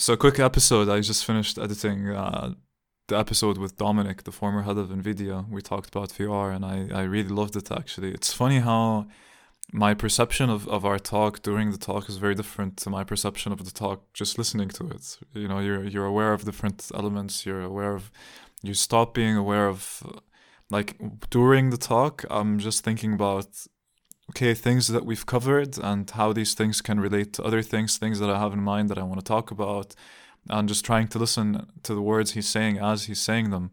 So, a quick episode. I just finished editing uh, the episode with Dominic, the former head of NVIDIA. We talked about VR, and I, I really loved it actually. It's funny how my perception of, of our talk during the talk is very different to my perception of the talk just listening to it. You know, you're you're aware of different elements. You're aware of you stop being aware of like during the talk. I'm just thinking about okay, things that we've covered and how these things can relate to other things, things that I have in mind that I want to talk about, and just trying to listen to the words he's saying as he's saying them.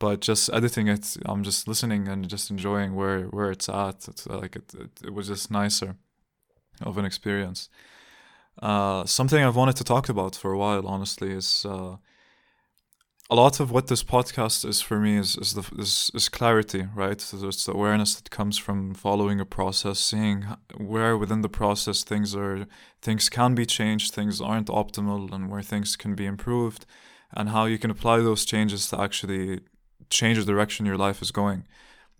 But just editing it, I'm just listening and just enjoying where, where it's at. It's like it, it, it was just nicer of an experience. Uh, something I've wanted to talk about for a while, honestly, is uh, a lot of what this podcast is for me is is the is, is clarity, right? So it's the awareness that comes from following a process, seeing where within the process things are things can be changed, things aren't optimal, and where things can be improved, and how you can apply those changes to actually change the direction your life is going.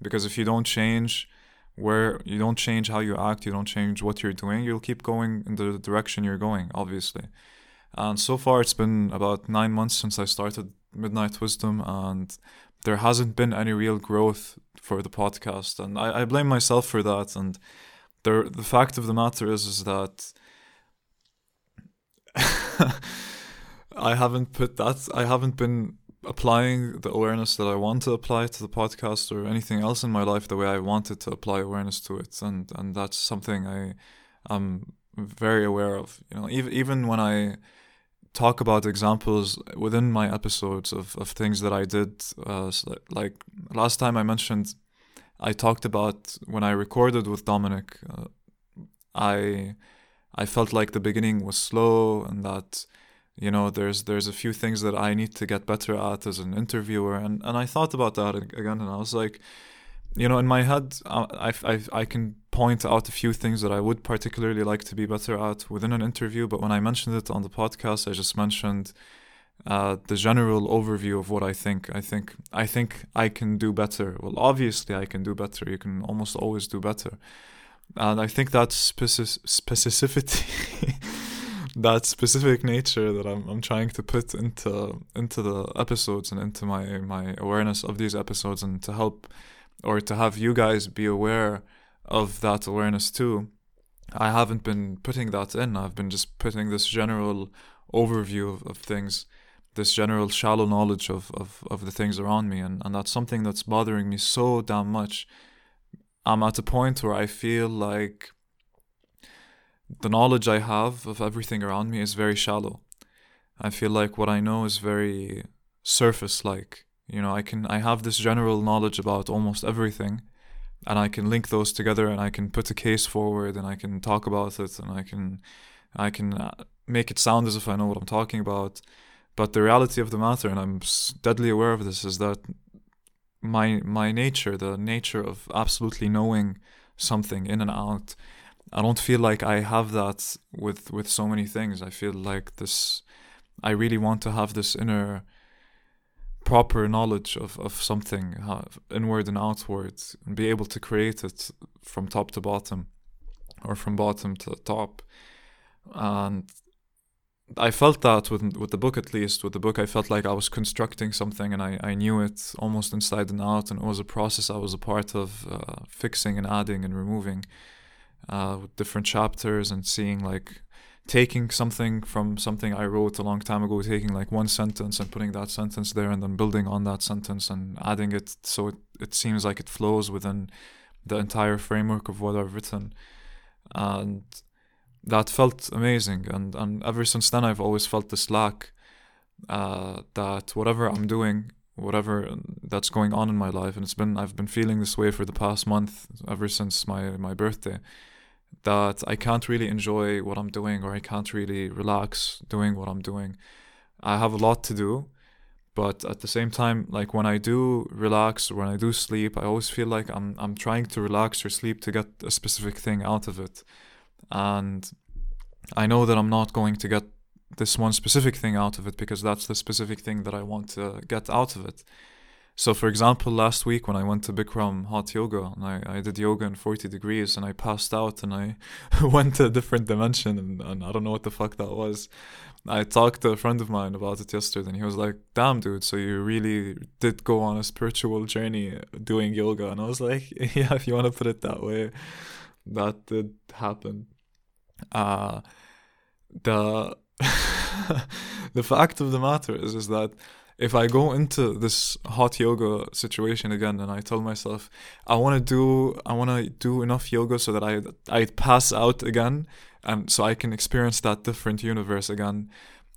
Because if you don't change where you don't change how you act, you don't change what you're doing, you'll keep going in the direction you're going, obviously. And so far, it's been about nine months since I started Midnight Wisdom, and there hasn't been any real growth for the podcast, and I, I blame myself for that. And the the fact of the matter is, is that I haven't put that. I haven't been applying the awareness that I want to apply to the podcast or anything else in my life the way I wanted to apply awareness to it, and and that's something I am very aware of. You know, even even when I talk about examples within my episodes of, of things that I did. Uh, like last time I mentioned, I talked about when I recorded with Dominic. Uh, I I felt like the beginning was slow and that you know there's there's a few things that I need to get better at as an interviewer and and I thought about that again and I was like you know in my head I I I can point out a few things that I would particularly like to be better at within an interview, but when I mentioned it on the podcast, I just mentioned uh, the general overview of what I think. I think I think I can do better. Well, obviously I can do better. You can almost always do better, and I think that speci- specificity, that specific nature that I'm I'm trying to put into into the episodes and into my my awareness of these episodes and to help or to have you guys be aware of that awareness too. I haven't been putting that in. I've been just putting this general overview of, of things, this general shallow knowledge of, of, of the things around me. And, and that's something that's bothering me so damn much. I'm at a point where I feel like the knowledge I have of everything around me is very shallow. I feel like what I know is very surface like. You know, I can I have this general knowledge about almost everything, and I can link those together and I can put a case forward and I can talk about it and I can I can uh, make it sound as if I know what I'm talking about. But the reality of the matter, and I'm deadly aware of this, is that my my nature, the nature of absolutely knowing something in and out, I don't feel like I have that with with so many things. I feel like this. I really want to have this inner proper knowledge of, of something inward and outward and be able to create it from top to bottom or from bottom to top. And I felt that with with the book at least with the book I felt like I was constructing something and I, I knew it almost inside and out and it was a process I was a part of uh, fixing and adding and removing uh, with different chapters and seeing like taking something from something I wrote a long time ago, taking like one sentence and putting that sentence there and then building on that sentence and adding it so it, it seems like it flows within the entire framework of what I've written. And that felt amazing. And, and ever since then, I've always felt this lack uh, that whatever I'm doing, whatever that's going on in my life, and it's been, I've been feeling this way for the past month, ever since my, my birthday that I can't really enjoy what I'm doing or I can't really relax doing what I'm doing. I have a lot to do, but at the same time, like when I do relax or when I do sleep, I always feel like I'm I'm trying to relax or sleep to get a specific thing out of it. And I know that I'm not going to get this one specific thing out of it because that's the specific thing that I want to get out of it. So, for example, last week when I went to Bikram hot yoga and I, I did yoga in 40 degrees and I passed out and I went to a different dimension and, and I don't know what the fuck that was. I talked to a friend of mine about it yesterday and he was like, damn, dude, so you really did go on a spiritual journey doing yoga. And I was like, yeah, if you want to put it that way, that did happen. Uh, the, the fact of the matter is, is that if I go into this hot yoga situation again and I tell myself I want to do I want to do enough yoga so that I I pass out again and so I can experience that different universe again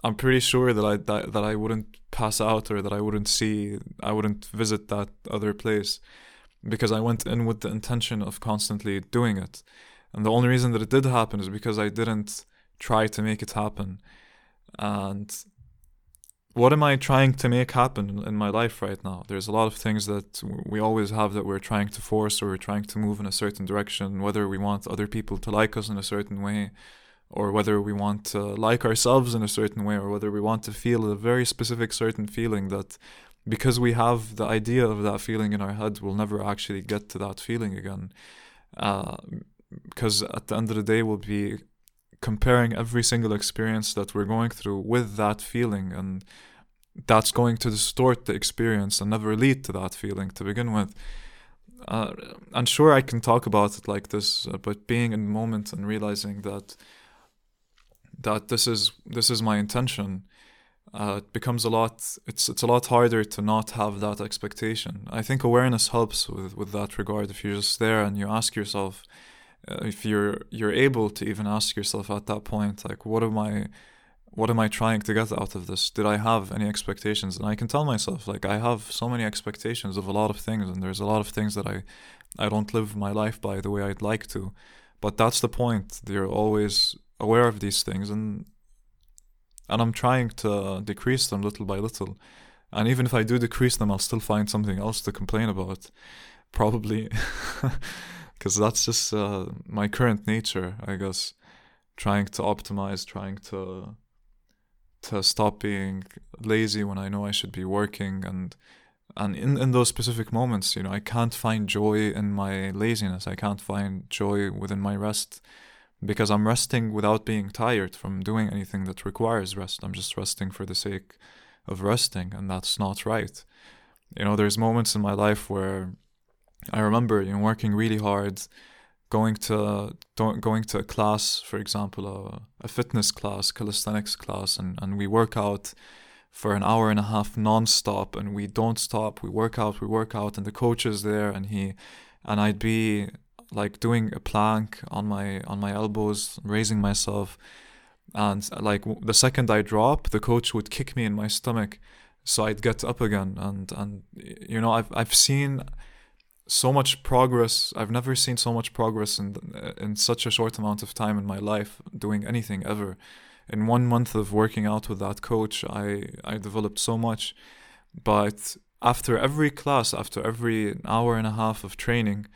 I'm pretty sure that I that, that I wouldn't pass out or that I wouldn't see I wouldn't visit that other place because I went in with the intention of constantly doing it. And the only reason that it did happen is because I didn't try to make it happen. And what am I trying to make happen in my life right now? There's a lot of things that we always have that we're trying to force or we're trying to move in a certain direction, whether we want other people to like us in a certain way, or whether we want to like ourselves in a certain way, or whether we want to feel a very specific certain feeling that because we have the idea of that feeling in our head, we'll never actually get to that feeling again. Uh, because at the end of the day, we'll be comparing every single experience that we're going through with that feeling and that's going to distort the experience and never lead to that feeling to begin with. Uh, i'm sure i can talk about it like this uh, but being in the moment and realizing that that this is this is my intention uh, it becomes a lot it's it's a lot harder to not have that expectation. I think awareness helps with with that regard. If you're just there and you ask yourself Uh, if you're you're able to even ask yourself at that point like what am i what am i trying to get out of this? Did i have any expectations? And i can tell myself like i have so many expectations of a lot of things and there's a lot of things that i i don't live my life by the way i'd like to. But that's the point. You're always aware of these things and and i'm trying to decrease them little by little. And even if i do decrease them i'll still find something else to complain about. Probably because that's just uh, my current nature, I guess. Trying to optimize, trying to to stop being lazy when I know I should be working, and and in in those specific moments, you know, I can't find joy in my laziness. I can't find joy within my rest because I'm resting without being tired from doing anything that requires rest. I'm just resting for the sake of resting, and that's not right. You know, there's moments in my life where I remember you know working really hard, going to going to a class, for example, a, a fitness class, calisthenics class, and, and we work out for an hour and a half non-stop and we don't stop. We work out we work out and the coach is there and he and i'd be like doing a plank on my on my elbows raising myself and like the second i drop the coach would kick me in my stomach so i'd get up again and and you know i've i've seen so much progress. I've never seen so much progress in in such a short amount of time in my life doing anything ever. In one month of working out with that coach, I I developed so much. But after every class, after every hour and a half of training,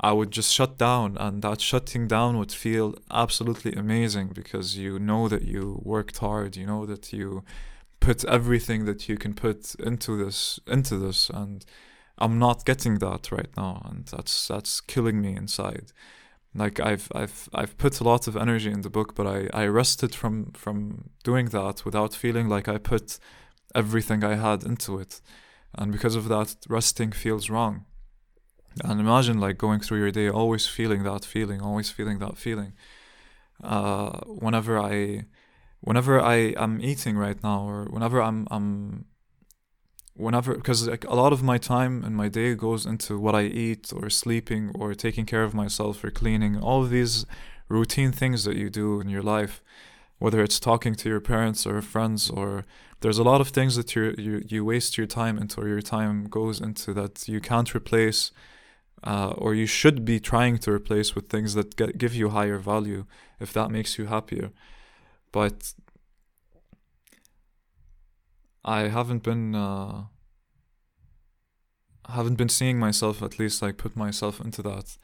I would just shut down, and that shutting down would feel absolutely amazing because you know that you worked hard, you know that you put everything that you can put into this into this and I'm not getting that right now, and that's that's killing me inside. Like I've I've I've put a lot of energy in the book, but I I rested from from doing that without feeling like I put everything I had into it, and because of that, resting feels wrong. And imagine like going through your day always feeling that feeling, always feeling that feeling. Uh, whenever I, whenever I am eating right now, or whenever I'm I'm whenever because like a lot of my time and my day goes into what I eat or sleeping or taking care of myself or cleaning. All of these routine things that you do in your life whether it's talking to your parents or friends or there's a lot of things that you you you waste your time into or your time goes into that you can't replace uh, or you should be trying to replace with things that get, give you higher value if that makes you happier. But I haven't been uh, haven't been seeing myself at least like put myself into that.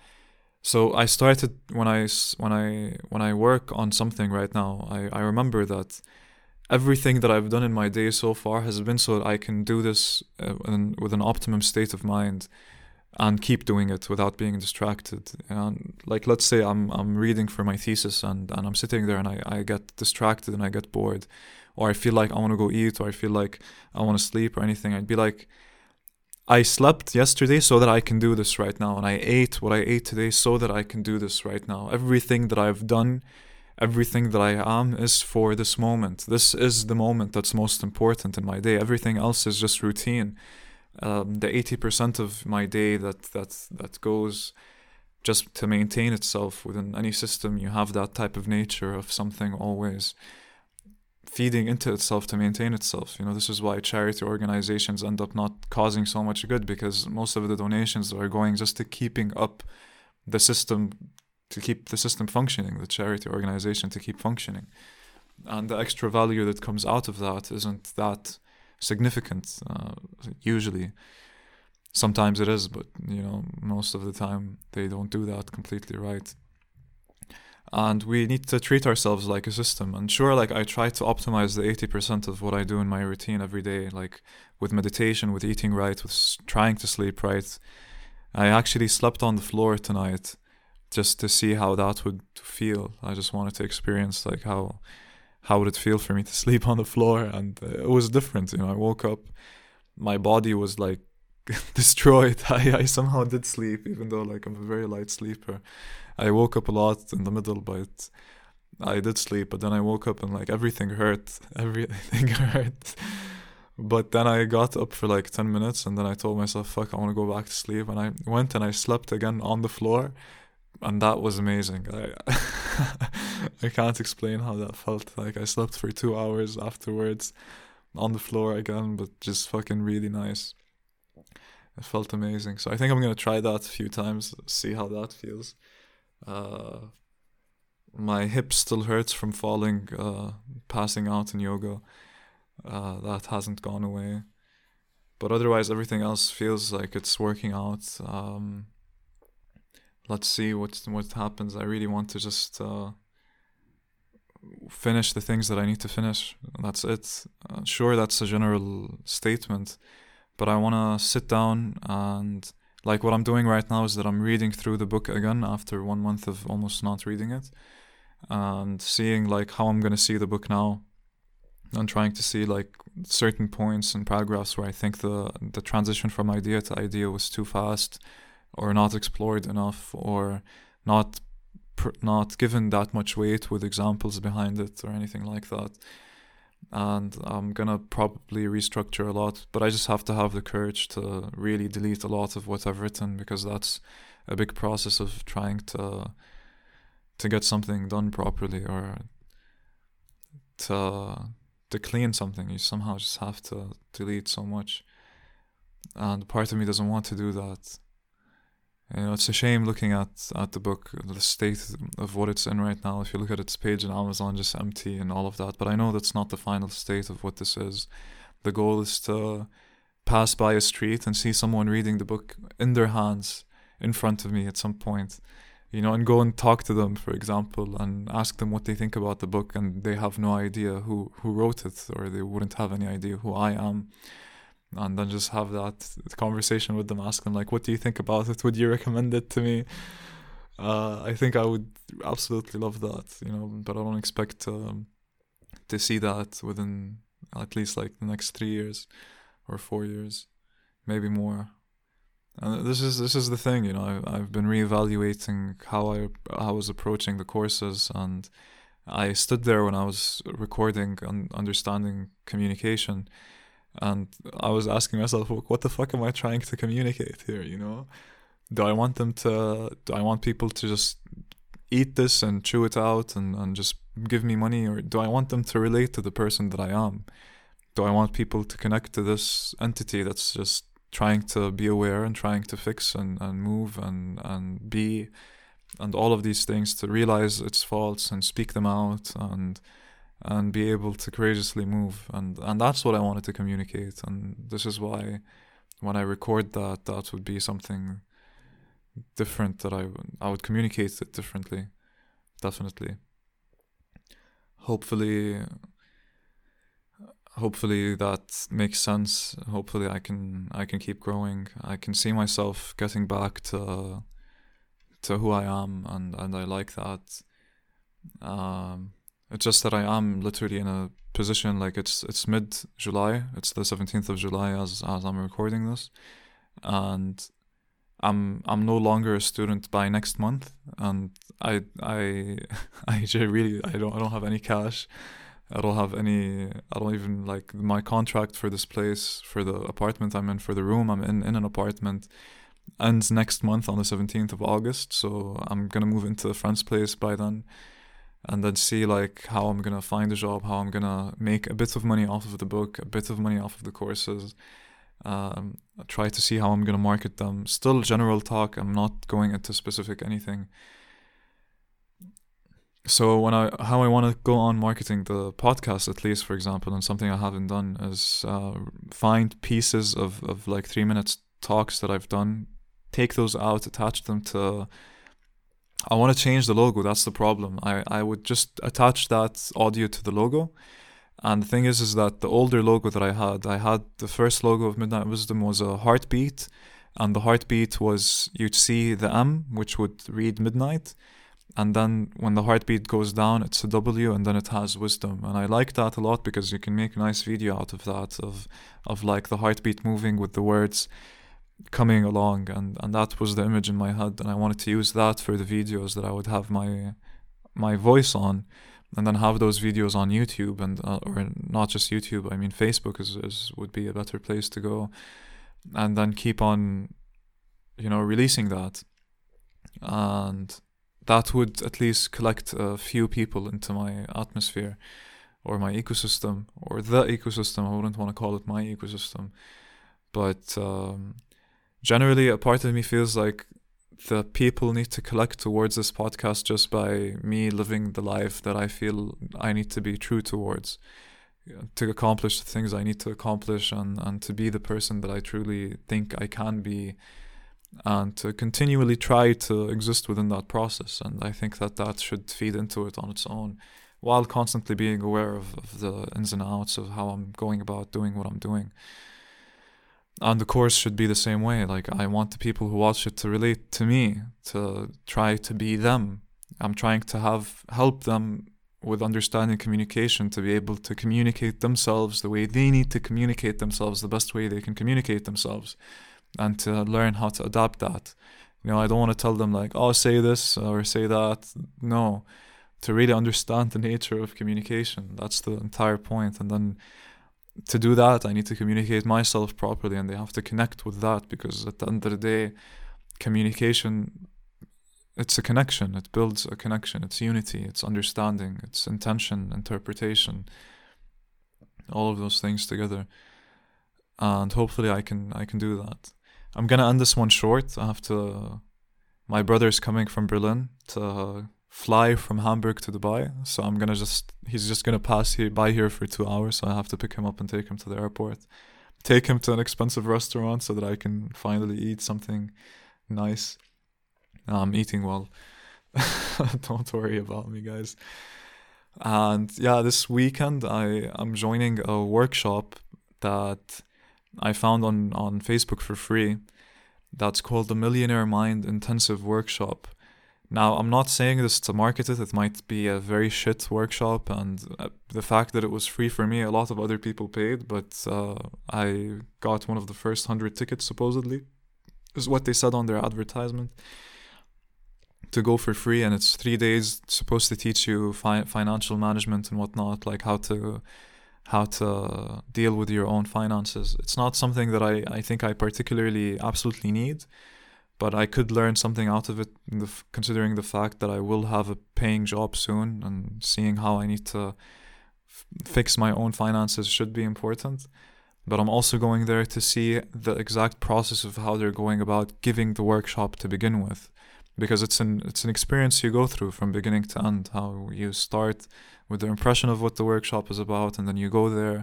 So I started when I when I when I work on something right now. I I remember that everything that I've done in my day so far has been so that I can do this uh, in, with an optimum state of mind and keep doing it without being distracted. And like, let's say I'm I'm reading for my thesis and, and I'm sitting there and I, I get distracted and I get bored, or I feel like I want to go eat, or I feel like I want to sleep or anything. I'd be like, I slept yesterday so that I can do this right now, and I ate what I ate today so that I can do this right now. Everything that I've done everything that I am is for this moment. This is the moment that's most important in my day. Everything else is just routine. Um, the eighty percent of my day that that that goes just to maintain itself within any system, you have that type of nature of something always feeding into itself to maintain itself. You know, this is why charity organizations end up not causing so much good because most of the donations are going just to keeping up the system to keep the system functioning, the charity organization to keep functioning. And the extra value that comes out of that isn't that significant, uh, usually. Sometimes it is, but you know, most of the time they don't do that completely right. And we need to treat ourselves like a system. And sure, like I try to optimize the 80% of what I do in my routine every day, like with meditation, with eating right, with trying to sleep right. I actually slept on the floor tonight just to see how that would feel. I just wanted to experience like how how would it feel for me to sleep on the floor, and uh, it was different. You know, I woke up, my body was like destroyed. I, I somehow did sleep, even though like I'm a very light sleeper. I woke up a lot in the middle, but I did sleep. But then I woke up and like everything hurt. Everything hurt. But then I got up for like 10 minutes and then I told myself, fuck, I want to go back to sleep. And I went and I slept again on the floor and that was amazing. I I can't explain how that felt. Like I slept for two hours afterwards on the floor again, but just fucking really nice. It felt amazing. So I think I'm gonna try that a few times, see how that feels. Uh, my hip still hurts from falling, uh, passing out in yoga. Uh, that hasn't gone away, but otherwise everything else feels like it's working out. Um, let's see what what happens. I really want to just uh, finish the things that I need to finish. That's it. Uh, sure, that's a general statement, but I want to sit down and like what I'm doing right now is that I'm reading through the book again after one month of almost not reading it, and seeing like how I'm gonna see the book now. And trying to see like certain points and paragraphs where I think the the transition from idea to idea was too fast, or not explored enough or not not given that much weight with examples behind it or anything like that and I'm gonna probably restructure a lot but I just have to have the courage to really delete a lot of what I've written because that's a big process of trying to to get something done properly or to to clean something. You somehow just have to delete so much. And part of me doesn't want to do that you know, it's a shame looking at at the book, the state of what it's in right now. If you look at its page on Amazon, just empty and all of that. But I know that's not the final state of what this is. The goal is to pass by a street and see someone reading the book in their hands in front of me at some point you know and go and talk to them for example and ask them what they think about the book and they have no idea who who wrote it or they wouldn't have any idea who I am and then just have that conversation with them, ask them like, "What do you think about it? Would you recommend it to me?" Uh, I think I would absolutely love that, you know, but I don't expect um, to see that within at least like the next three years or four years, maybe more. And this is this is the thing, you know. I, I've been reevaluating how I I was approaching the courses, and I stood there when I was recording and understanding communication and I was asking myself, what the fuck am I trying to communicate here? You know, do I want them to? Do I want people to just eat this and chew it out and, and just give me money, or do I want them to relate to the person that I am? Do I want people to connect to this entity that's just trying to be aware and trying to fix and, and move and, and be and all of these things to realize its faults and speak them out and and be able to courageously move and and that's what I wanted to communicate and this is why when I record that that would be something different that I I would communicate it differently definitely hopefully hopefully that makes sense. Hopefully I can I can keep growing. I can see myself getting back to to who I am and, and I like that. Um, it's just that I am literally in a position like it's it's mid July. It's the seventeenth of July as as I'm recording this, and I'm I'm no longer a student by next month, and I I I really I don't I don't have any cash. I don't have any. I don't even like my contract for this place for the apartment I'm in for the room I'm in in an apartment ends next month on the 17th of August. So I'm gonna move into a friend's place by then, and then see like how I'm gonna find a job, how I'm gonna make a bit of money off of the book, a bit of money off of the courses. Um, try to see how I'm gonna market them. Still general talk. I'm not going into specific anything so when I how I want to go on marketing the podcast at least for example and something I haven't done is uh, find pieces of, of like three minutes talks that I've done take those out attach them to I want to change the logo that's the problem. I, I would just attach that audio to the logo. And the thing is is that the older logo that I had I had the first logo of Midnight Wisdom was a heartbeat and the heartbeat was you'd see the M which would read midnight. And then when the heartbeat goes down it's a w and then it has wisdom. And i like that a lot because you can make a nice video out of that of of like the heartbeat moving with the words coming along and and that was the image in my head and i wanted to use that for the videos that i would have my my voice on and then have those videos on youtube and uh, or not just youtube i mean facebook is, is would be a better place to go and then keep on you know releasing that and that would at least collect a few people into my atmosphere or my ecosystem or the ecosystem. I wouldn't want to call it my ecosystem. But um, generally, a part of me feels like the people need to collect towards this podcast just by me living the life that I feel I need to be true towards to accomplish the things I need to accomplish and, and to be the person that I truly think I can be and to continually try to exist within that process. And I think that that should feed into it on its own while constantly being aware of, of the ins and outs of how I'm going about doing what I'm doing. And the course should be the same way. Like, I want the people who watch it to relate to me, to try to be them. I'm trying to have help them with understanding communication to be able to communicate themselves the way they need to communicate themselves, the best way they can communicate themselves and to learn how to adapt that. You know, I don't want to tell them like, oh, say this or say that. No, to really understand the nature of communication. That's the entire point. And then to do that, I need to communicate myself properly, and they have to connect with that because at the end of the day, communication it's a connection. It builds a connection. It's unity. It's understanding. It's intention interpretation. All of those things together. And hopefully i can i can do that. I'm gonna end this one short. I have to. My brother's coming from Berlin to fly from Hamburg to Dubai, so I'm gonna just. He's just gonna pass here by here for two hours, so I have to pick him up and take him to the airport, take him to an expensive restaurant so that I can finally eat something nice. I'm eating well. Don't worry about me, guys. And yeah, this weekend I am joining a workshop that I found on, on Facebook for free that's called the Millionaire Mind Intensive Workshop. Now, I'm not saying this to market it, it might be a very shit workshop, and uh, the fact that it was free for me, a lot of other people paid, but uh, I got one of the first 100 tickets, supposedly, is what they said on their advertisement, to go for free, and it's three days, supposed to teach you fi- financial management and whatnot, like how to how to deal with your own finances. It's not something that I, I think I particularly absolutely need, but I could learn something out of it, considering the fact that I will have a paying job soon and seeing how I need to f- fix my own finances should be important. But I'm also going there to see the exact process of how they're going about giving the workshop to begin with because it's an it's an experience you go through from beginning to end how you start with the impression of what the workshop is about and then you go there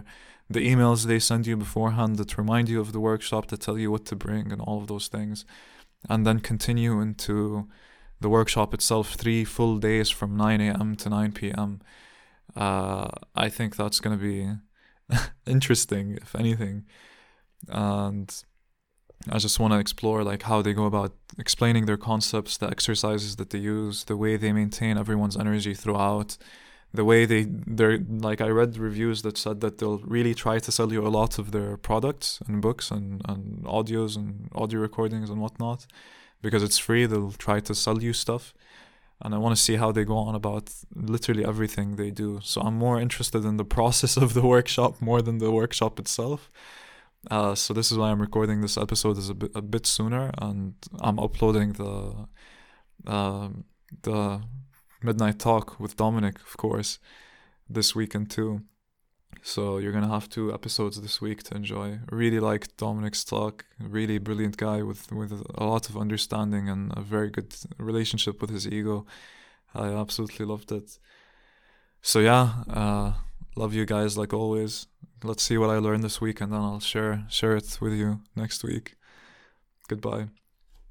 the emails they send you beforehand that remind you of the workshop that tell you what to bring and all of those things and then continue into the workshop itself three full days from 9 a.m to 9 p.m uh, i think that's going to be interesting, if anything. And I just want to explore like how they go about explaining their concepts, the exercises that they use, the way they maintain everyone's energy throughout, the way they they're like I read reviews that said that they'll really try to sell you a lot of their products and books and, and audios and audio recordings and whatnot. Because it's free they'll try to sell you stuff. And I want to see how they go on about literally everything they do. So I'm more interested in the process of the workshop more than the workshop itself. Uh, so this is why I'm recording this episode is a bit a bit sooner and I'm uploading the uh, the midnight talk with Dominic, of course, this weekend too. So you're gonna have two episodes this week to enjoy. Really like Dominic's talk. Really brilliant guy with with a lot of understanding and a very good relationship with his ego. I absolutely loved it. So yeah, uh, love you guys like always. Let's see what I learned this week, and then I'll share share it with you next week. Goodbye.